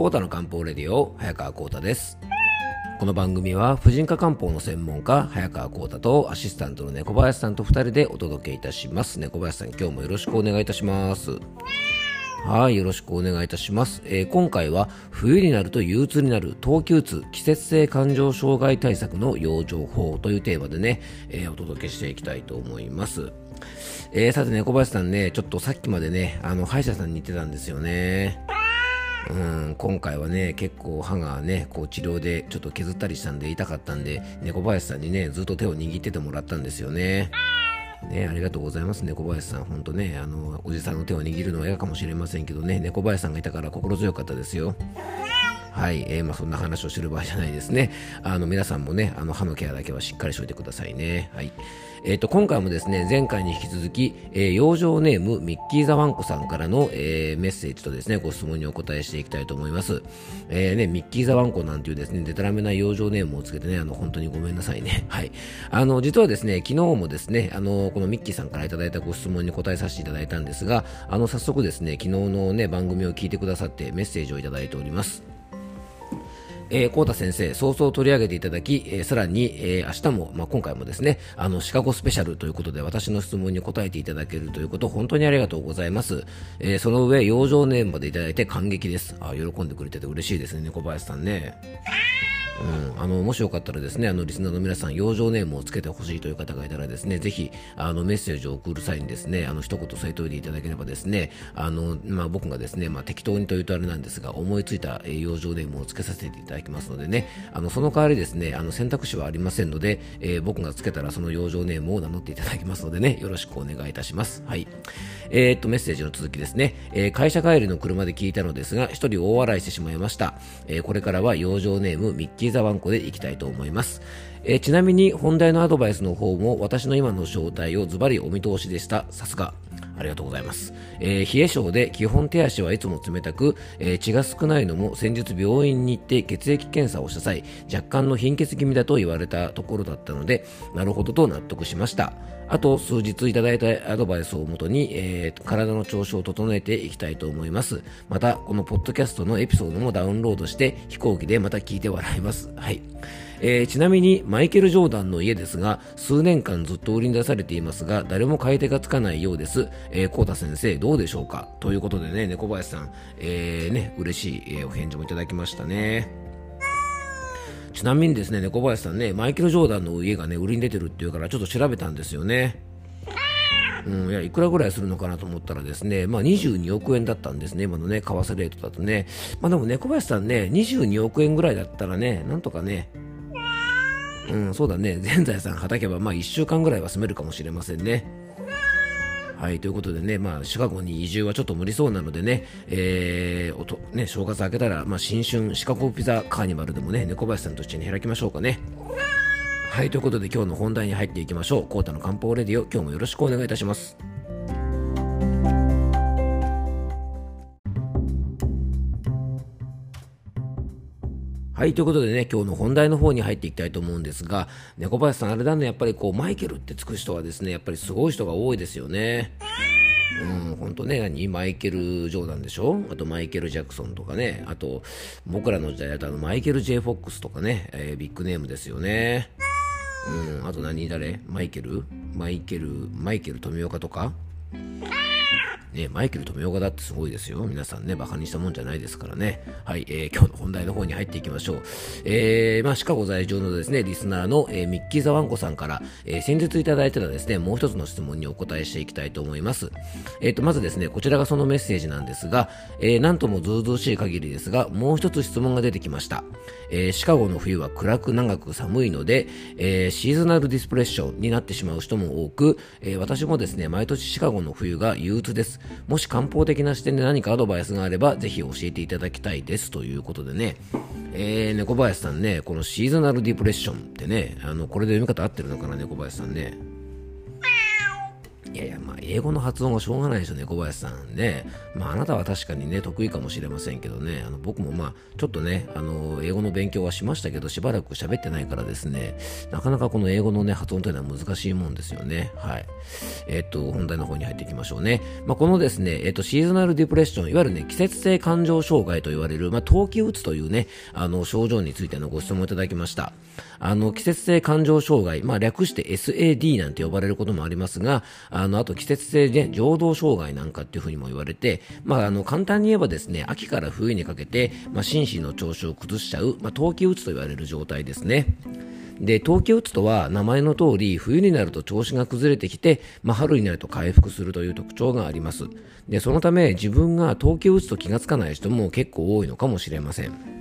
コータの漢方レディオ早川コータですこの番組は婦人科漢方の専門家早川コータとアシスタントの猫林さんと2人でお届けいたします猫林さん今日もよろしくお願いいたしますはい、よろしくお願いいたします、えー今回は冬になると憂鬱になる冬季うつ季節性感情障害対策の養生法というテーマでね、えーお届けしていきたいと思います。えーさてね、小林さんね、ちょっとさっきまでね、あの歯医者さんに行ってたんですよね。うん、今回はね、結構歯がね、こう治療でちょっと削ったりしたんで痛かったんで、猫林さんにね、ずっと手を握っててもらったんですよね。ね、ありがとうございます、猫林さん。本当ね、あの、おじさんの手を握るのは嫌かもしれませんけどね、猫林さんがいたから心強かったですよ。はい、えーまあ、そんな話をしてる場合じゃないですね。あの、皆さんもね、あの、歯のケアだけはしっかりしておいてくださいね。はい。えっ、と、今回もですね、前回に引き続き、えー養生ネーム、ミッキーザワンコさんからの、えーメッセージとですね、ご質問にお答えしていきたいと思います。えーね、ミッキーザワンコなんていうですね、デタラメな養生ネームをつけてね、あの、本当にごめんなさいね。はい。あの、実はですね、昨日もですね、あの、このミッキーさんからいただいたご質問に答えさせていただいたんですが、あの、早速ですね、昨日のね、番組を聞いてくださってメッセージをいただいております。えー、コー先生、早々取り上げていただき、えーさらに、えー明日も、まあ、今回もですね、あの、シカゴスペシャルということで、私の質問に答えていただけるということ、本当にありがとうございます。えーその上、養生ネームまでいただいて感激です。あ、喜んでくれてて嬉しいですね、猫林さんね。うん、あのもしよかったらですねあのリスナーの皆さん養生ネームをつけてほしいという方がいたらですねぜひあのメッセージを送る際にですねあの一言添えておいていただければですねあの、まあ、僕がですね、まあ、適当にというとあれなんですが思いついた、え養生ネームをつけさせていただきますのでねあのその代わりですねあの選択肢はありませんので、えー僕がつけたらその養生ネームを名乗っていただきますのでねよろしくお願いいたします。はい。えーっとメッセージの続きですね、えー会社帰りの車で聞いたのですが一人大笑いしてしまいました、えーこれからは養生ネームミッキーザワンコでいきたいと思います、えーちなみに本題のアドバイスの方も私の今の状態をズバリお見通しでしたさすがありがとうございます。えー冷え性で基本手足はいつも冷たく、えー血が少ないのも先日病院に行って血液検査をした際、若干の貧血気味だと言われたところだったので、なるほどと納得しました。あと数日いただいたアドバイスをもとに、えー体の調子を整えていきたいと思います。また、このポッドキャストのエピソードもダウンロードして飛行機でまた聞いて笑います。はい。えーちなみにマイケル・ジョーダンの家ですが数年間ずっと売りに出されていますが誰も買い手がつかないようです、えー、コータ先生どうでしょうか？ということでね猫林さん、えーね嬉しい、えーお返事もいただきましたね。ちなみにですね猫林さんねマイケル・ジョーダンの家がね売りに出てるっていうからちょっと調べたんですよね。うん、いやいくらぐらいするのかなと思ったらですね、まあ、22億円だったんですね、今のね、為替レートだとね。まあ、でも猫林さんね、22億円ぐらいだったらね、なんとかね、うん、そうだね。全財産はたけば、まあ、1週間ぐらいは住めるかもしれませんね。はい、ということでね、まあ、シカゴに移住はちょっと無理そうなのでね、えー、おと、ね、正月明けたら、まあ、新春シカゴピザカーニバルでもね、猫林さんと一緒に開きましょうかね。はい、ということで今日の本題に入っていきましょう。コータの漢方レディオ、今日もよろしくお願いいたします。はい、ということでね、今日の本題の方に入っていきたいと思うんですが、猫林さん、あれだね、やっぱりこう、マイケルってつく人はですね、やっぱりすごい人が多いですよね。うん、本当ね、何？マイケル・ジョーダンでしょ？あとマイケル・ジャクソンとかね、あと、僕らの時代だとあのマイケル・ジェイ・フォックスとかね、えービッグネームですよね。うん、あと何？誰？マイケル？マイケル、マイケル富岡とか？ね、マイケル富岡だってすごいですよ。皆さんね、バカにしたもんじゃないですからね。はい、えー今日の本題の方に入っていきましょう。えー、まあ、シカゴ在住のですね、リスナーの、えーミッキー・ザワンコさんから、えー先日いただいてたですね、もう一つの質問にお答えしていきたいと思います。えっ、と、まずですね、こちらがそのメッセージなんですが、えーなんともずうずうしい限りですが、もう一つ質問が出てきました。えーシカゴの冬は暗く長く寒いので、えーシーズナルディスプレッションになってしまう人も多く、えー私もですね、毎年シカゴの冬が憂鬱です。もし漢方的な視点で何かアドバイスがあれば、ぜひ教えていただきたいです。ということでね、えー、猫林さんね、このシーズナルディプレッションってね、あの、これで読み方合ってるのかな、猫林さんね。いやいや、まあ、英語の発音はしょうがないですよね、小林さんね。まあ、あなたは確かにね、得意かもしれませんけどね、あの僕もまあ、ちょっとね、あの、英語の勉強はしましたけど、しばらく喋ってないからですね、なかなかこの英語のね、発音というのは難しいもんですよね。はい。えー、っと、本題の方に入っていきましょうね。まあ、このですね、えー、っと、シーズナルディプレッション、いわゆるね、季節性感情障害と言われる、まあ、冬季うつというね、あの、症状についてのご質問いただきました。あの、季節性感情障害、まあ、略して SAD なんて呼ばれることもありますが、ああの、あと季節性で情動障害なんかっていうふうにも言われて、まあ、あの、簡単に言えばですね、秋から冬にかけて、まあ、心身の調子を崩しちゃう、まあ、冬季うつと言われる状態ですね。で、冬季うつとは名前の通り冬になると調子が崩れてきて、まあ、春になると回復するという特徴があります。で、そのため自分が冬季うつと気がつかない人も結構多いのかもしれません。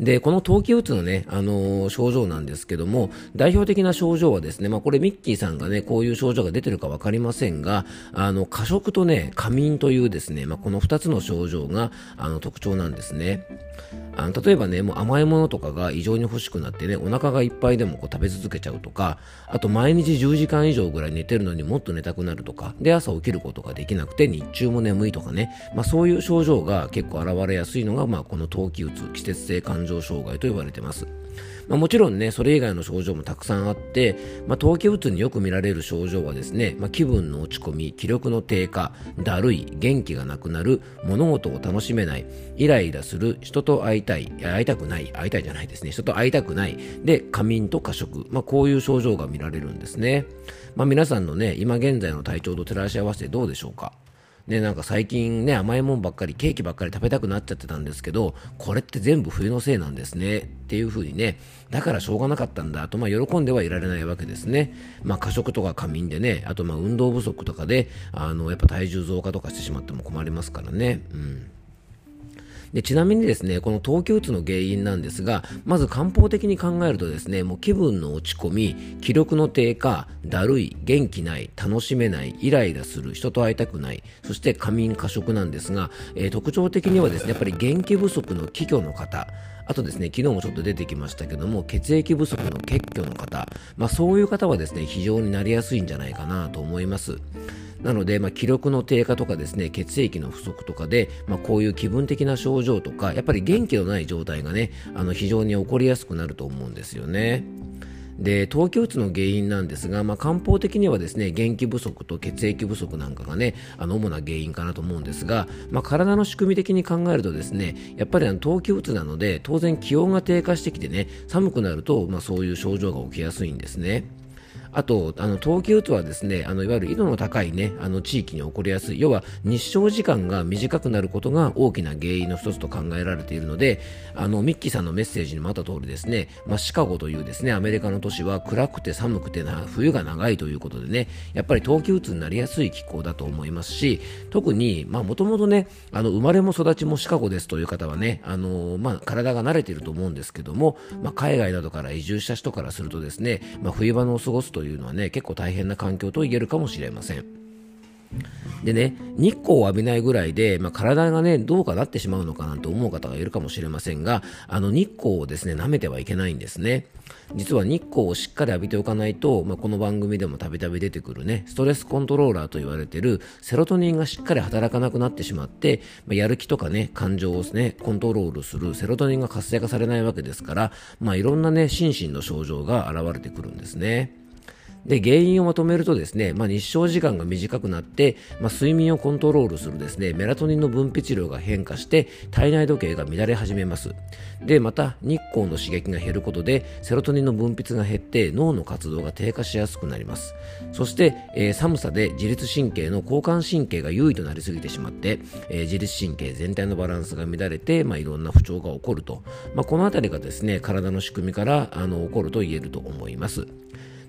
で、この冬季うつのね、あのー、症状なんですけども、代表的な症状はですね、まあこれミッキーさんがね、こういう症状が出てるかわかりませんが、あの、過食とね、過眠というですね、まあこの2つの症状が、あの、特徴なんですね。あの例えばね、もう甘いものとかが異常に欲しくなってね、お腹がいっぱいでもこう食べ続けちゃうとか、あと毎日10時間以上ぐらい寝てるのにもっと寝たくなるとか、で、朝起きることができなくて日中も眠いとかね、まあそういう症状が結構現れやすいのが、まあこの冬季うつ、季節性感情障害と呼ばれてます。まあ、もちろんね、それ以外の症状もたくさんあって、まあ、冬季うつによく見られる症状はですね、まあ、気分の落ち込み、気力の低下、だるい、元気がなくなる、物事を楽しめない、イライラする、人と会いたい、会いたくない、会いたいじゃないですね、人と会いたくない、で、仮眠と過食、まあ、こういう症状が見られるんですね。まあ、皆さんのね、今現在の体調と照らし合わせてどうでしょうか？ね、なんか最近ね、甘いもんばっかり、ケーキばっかり食べたくなっちゃってたんですけど、これって全部冬のせいなんですね。っていう風にね、だからしょうがなかったんだと、まあ喜んではいられないわけですね。まあ過食とか過眠でね、あとまあ運動不足とかで、あの、やっぱ体重増加とかしてしまっても困りますからね。うん。でちなみにですね、この冬季うつの原因なんですが、まず漢方的に考えるとですね、もう気分の落ち込み、気力の低下、だるい、元気ない、楽しめない、イライラする、人と会いたくない、そして仮眠過食なんですが、えー、特徴的にはですね、やっぱり元気不足の気虚の方、あとですね、昨日もちょっと出てきましたけども、血液不足の血虚の方、まあそういう方はですね、非常になりやすいんじゃないかなと思います。なので、まあ、気力の低下とかですね、血液の不足とかで、まあ、こういう気分的な症状とか、やっぱり元気のない状態がね、あの非常に起こりやすくなると思うんですよね。で、冬季うつの原因なんですが、まあ、漢方的にはですね、元気不足と血液不足なんかがね、あの、主な原因かなと思うんですが、まあ、体の仕組み的に考えるとですね、やっぱりあの、冬季うつなので、当然気温が低下してきてね、寒くなると、まあ、そういう症状が起きやすいんですね。あと、あの、冬季うつはですね、あの、いわゆる緯度の高いね、あの、地域に起こりやすい、要は日照時間が短くなることが大きな原因の一つと考えられているので、あの、ミッキーさんのメッセージにもあった通りですね、まあ、シカゴというですね、アメリカの都市は暗くて寒くてな、冬が長いということでね、やっぱり冬季うつになりやすい気候だと思いますし、特に、まあ、もともとね、あの、生まれも育ちもシカゴですという方はね、あの、まあ、体が慣れていると思うんですけども、まあ、海外などから移住した人からするとですね、まあ、冬場の過ごすとというのはね、結構大変な環境と言えるかもしれません。でね、日光を浴びないぐらいで、まあ、体がね、どうかなってしまうのかなんて思う方がいるかもしれませんが、あの日光をですね、舐めてはいけないんですね。実は日光をしっかり浴びておかないと、まあ、この番組でもたびたび出てくるね、ストレスコントローラーと言われているセロトニンがしっかり働かなくなってしまって、まあ、やる気とかね、感情をね、コントロールするセロトニンが活性化されないわけですから、まあ、いろんなね、心身の症状が現れてくるんですね。で、原因をまとめるとですね、まあ、日照時間が短くなって、まあ、睡眠をコントロールするですね、メラトニンの分泌量が変化して、体内時計が乱れ始めます。で、また、日光の刺激が減ることで、セロトニンの分泌が減って、脳の活動が低下しやすくなります。そして、えー、寒さで自律神経の交感神経が優位となりすぎてしまって、えー、自律神経全体のバランスが乱れて、まあ、いろんな不調が起こると。まあ、このあたりがですね、体の仕組みからあの起こると言えると思います。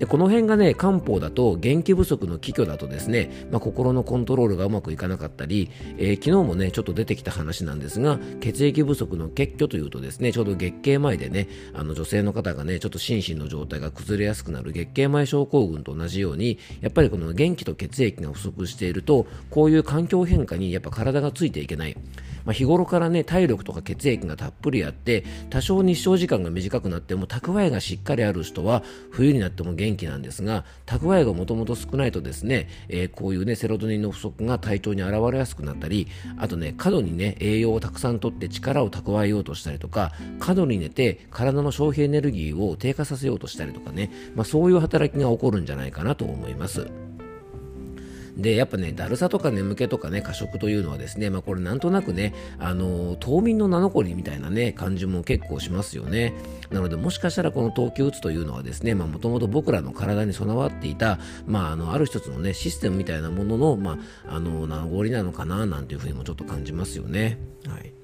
でこの辺がね漢方だと元気不足の気虚だとですね、まあ、心のコントロールがうまくいかなかったり、えー、昨日もねちょっと出てきた話なんですが血液不足の血虚というとですねちょうど月経前でねあの女性の方がねちょっと心身の状態が崩れやすくなる月経前症候群と同じようにやっぱりこの元気と血液が不足しているとこういう環境変化にやっぱ体がついていけない。まあ、日頃からね、体力とか血液がたっぷりあって、多少日照時間が短くなっても蓄えがしっかりある人は冬になっても元気なんですが、蓄えがもともと少ないとですね、えー、こういうね、セロトニンの不足が体調に現れやすくなったり、あとね、過度にね、栄養をたくさんとって力を蓄えようとしたりとか、過度に寝て体の消費エネルギーを低下させようとしたりとかね、まあ、そういう働きが起こるんじゃないかなと思います。で、やっぱね、だるさとか眠気とかね、過食というのはですね、まあこれなんとなくね、あの、冬眠の名残みたいなね、感じも結構しますよね。なので、もしかしたらこの冬季うつというのはですね、まあもともと僕らの体に備わっていた、まああの、ある一つのね、システムみたいなものの、まあ、あの、名残なのかな、なんていうふうにもちょっと感じますよね。はい。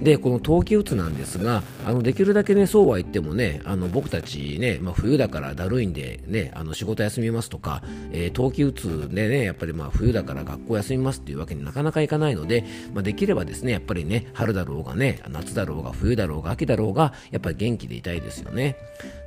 でこの冬季うつなんですがあのできるだけねそうは言ってもねあの僕たちね、まあ、冬だからだるいんでねあの仕事休みますとか、えー、冬季うつでねやっぱりまあ冬だから学校休みますっていうわけになかなかいかないので、まあ、できればですねやっぱりね春だろうがね夏だろうが冬だろうが秋だろうがやっぱり元気でいたいですよね。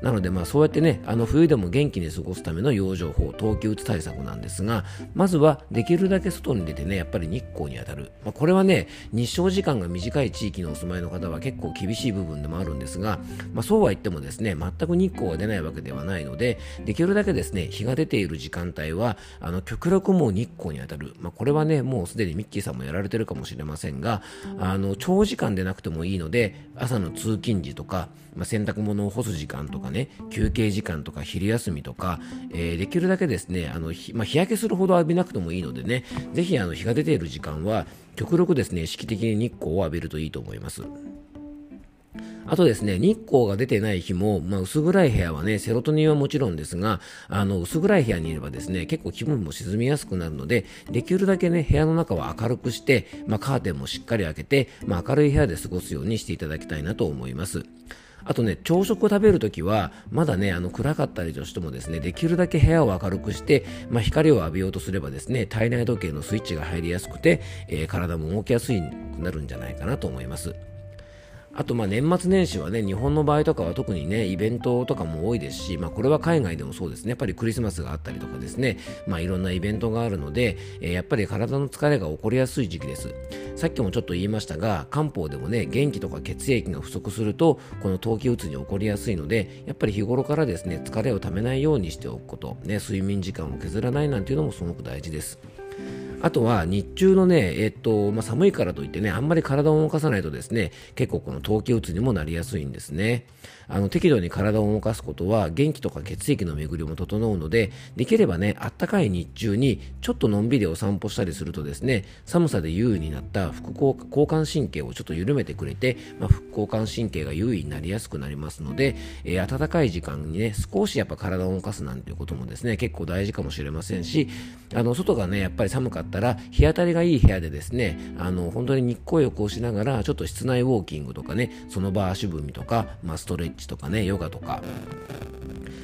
なのでまあそうやってねあの冬でも元気に過ごすための養生法冬季うつ対策なんですがまずはできるだけ外に出てねやっぱり日光に当たる、まあ、これはね日照時間が短い地域のお住まいの方は結構厳しい部分でもあるんですが、まあ、そうは言ってもですね全く日光が出ないわけではないのでできるだけですね日が出ている時間帯はあの極力もう日光に当たる、まあ、これはねもうすでにミッキーさんもやられてるかもしれませんがあの長時間でなくてもいいので朝の通勤時とか、まあ、洗濯物を干す時間とかね休憩時間とか昼休みとか、えー、できるだけですねあの日,、まあ、日焼けするほど浴びなくてもいいのでねぜひあの日が出ている時間は極力ですね意識的に日光を浴びるといいと思います。あとですね、日光が出てない日も、まあ、薄暗い部屋はね、セロトニンはもちろんですが、あの、薄暗い部屋にいればですね、結構気分も沈みやすくなるので、できるだけね、部屋の中は明るくして、まあ、カーテンもしっかり開けて、まあ、明るい部屋で過ごすようにしていただきたいなと思います。あとね、朝食を食べるときは、まだね、あの暗かったりとしてもですね、できるだけ部屋を明るくして、まあ、光を浴びようとすればですね、体内時計のスイッチが入りやすくて、えー、体も動きやすくなるんじゃないかなと思います。あとまあ年末年始はね、日本の場合とかは特にね、イベントとかも多いですし、まあこれは海外でもそうですね、やっぱりクリスマスがあったりとかですね、まあいろんなイベントがあるので、えー、やっぱり体の疲れが起こりやすい時期です。さっきもちょっと言いましたが、漢方でもね、元気とか血液が不足すると、この冬季うつに起こりやすいので、やっぱり日頃からですね、疲れをためないようにしておくこと、ね、睡眠時間を削らないなんていうのもすごく大事です。あとは日中のね、えっと、まあ、寒いからといってね、あんまり体を動かさないとですね、結構この冬季うつにもなりやすいんですね。あの、適度に体を動かすことは元気とか血液の巡りも整うので、できればね、あったかい日中にちょっとのんびりお散歩したりするとですね、寒さで優位になった副交感神経をちょっと緩めてくれて、まあ、副交感神経が優位になりやすくなりますので、えー、暖かい時間にね、少しやっぱ体を動かすなんていうこともですね、結構大事かもしれませんし、あの、外がね、やっぱり寒かったたら、日当たりがいい部屋でですね、あの、本当に日光浴をしながら、ちょっと室内ウォーキングとかね、その場足踏みとか、まあ、ストレッチとかね、ヨガとか、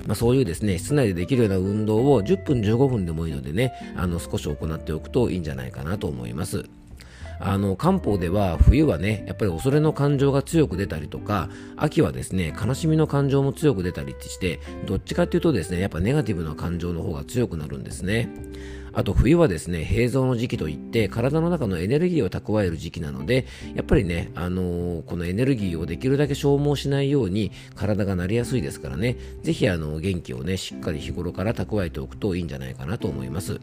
まあ、そういうですね、室内でできるような運動を10分15分でもいいのでね、あの、少し行っておくといいんじゃないかなと思います。あの漢方では冬はねやっぱり恐れの感情が強く出たりとか秋はですね悲しみの感情も強く出たりしてどっちかっていうとですねやっぱネガティブな感情の方が強くなるんですねあと冬はですね、平蔵の時期といって、体の中のエネルギーを蓄える時期なので、やっぱりね、あのー、このエネルギーをできるだけ消耗しないように体がなりやすいですからね、ぜひあの、元気をね、しっかり日頃から蓄えておくといいんじゃないかなと思います。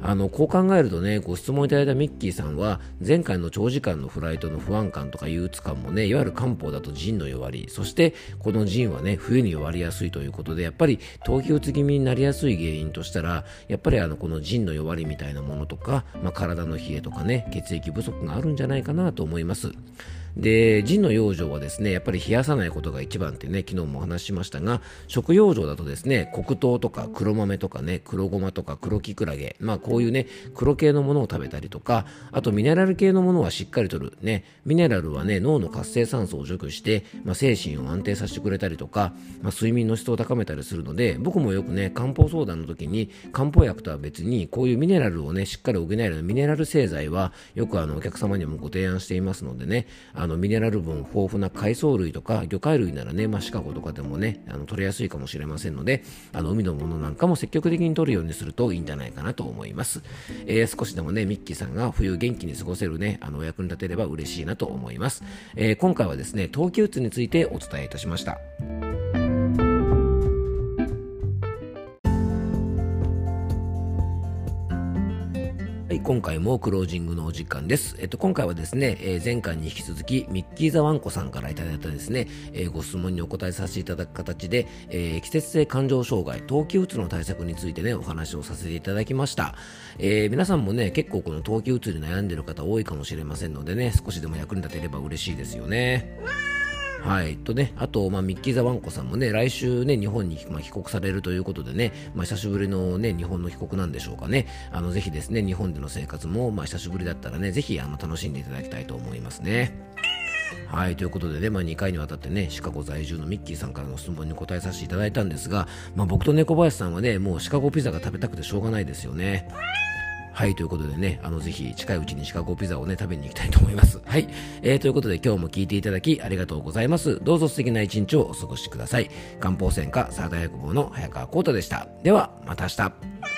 あのこう考えるとねご質問いただいたミッキーさんは前回の長時間のフライトの不安感とか憂鬱感もねいわゆる漢方だと腎の弱りそしてこの腎はね冬に弱りやすいということでやっぱり冬季うつ気味になりやすい原因としたらやっぱりあのこの腎の弱りみたいなものとか、まあ、体の冷えとかね血液不足があるんじゃないかなと思います。で、腎の養生はですね、やっぱり冷やさないことが一番ってね、昨日もお話ししましたが、食養生だとですね、黒糖とか黒豆とかね、黒ごまとか黒きくらげ、まあこういうね、黒系のものを食べたりとか、あとミネラル系のものはしっかりとる。ね、ミネラルはね、脳の活性酸素を除去して、まあ、精神を安定させてくれたりとか、まあ、睡眠の質を高めたりするので、僕もよくね、漢方相談の時に、漢方薬とは別に、こういうミネラルをね、しっかり補えるミネラル製剤は、よくあの、お客様にもご提案していますのでね、あのミネラル分豊富な海藻類とか魚介類ならね、まあ、シカゴとかでもねあの取れやすいかもしれませんのであの海のものなんかも積極的に取るようにするといいんじゃないかなと思います、えー、少しでもねミッキーさんが冬元気に過ごせるねあのお役に立てれば嬉しいなと思います、えー、今回はですね冬季うつについてお伝えいたしました。今回もクロージングのお時間です。えっと、今回はですね、えー、前回に引き続き、ミッキーザワンコさんからいただいたですね、えー、ご質問にお答えさせていただく形で、えー、季節性感情障害、冬季うつの対策についてね、お話をさせていただきました。えー、皆さんもね、結構この冬季うつに悩んでる方多いかもしれませんのでね、少しでも役に立てれば嬉しいですよね。はい。とね、あと、まあ、ミッキー・ザ・ワンコさんもね、来週ね、日本に、まあ、帰国されるということでね、まあ、久しぶりのね、日本の帰国なんでしょうかね。あの、ぜひですね、日本での生活も、まあ、久しぶりだったらね、ぜひ、あの、楽しんでいただきたいと思いますね。はい、ということでね、まあ、2回にわたってね、シカゴ在住のミッキーさんからの質問に答えさせていただいたんですが、まあ、僕と猫林さんはね、もうシカゴピザが食べたくてしょうがないですよね。はい、ということでね、あの、ぜひ近いうちにシカゴピザをね、食べに行きたいと思います。はい。えー、ということで今日も聞いていただきありがとうございます。どうぞ素敵な一日をお過ごしください。漢方専科サーダ薬房の早川幸太でした。では、また明日。